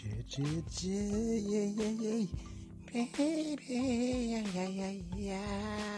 姐姐姐，耶耶耶，baby 呀呀呀。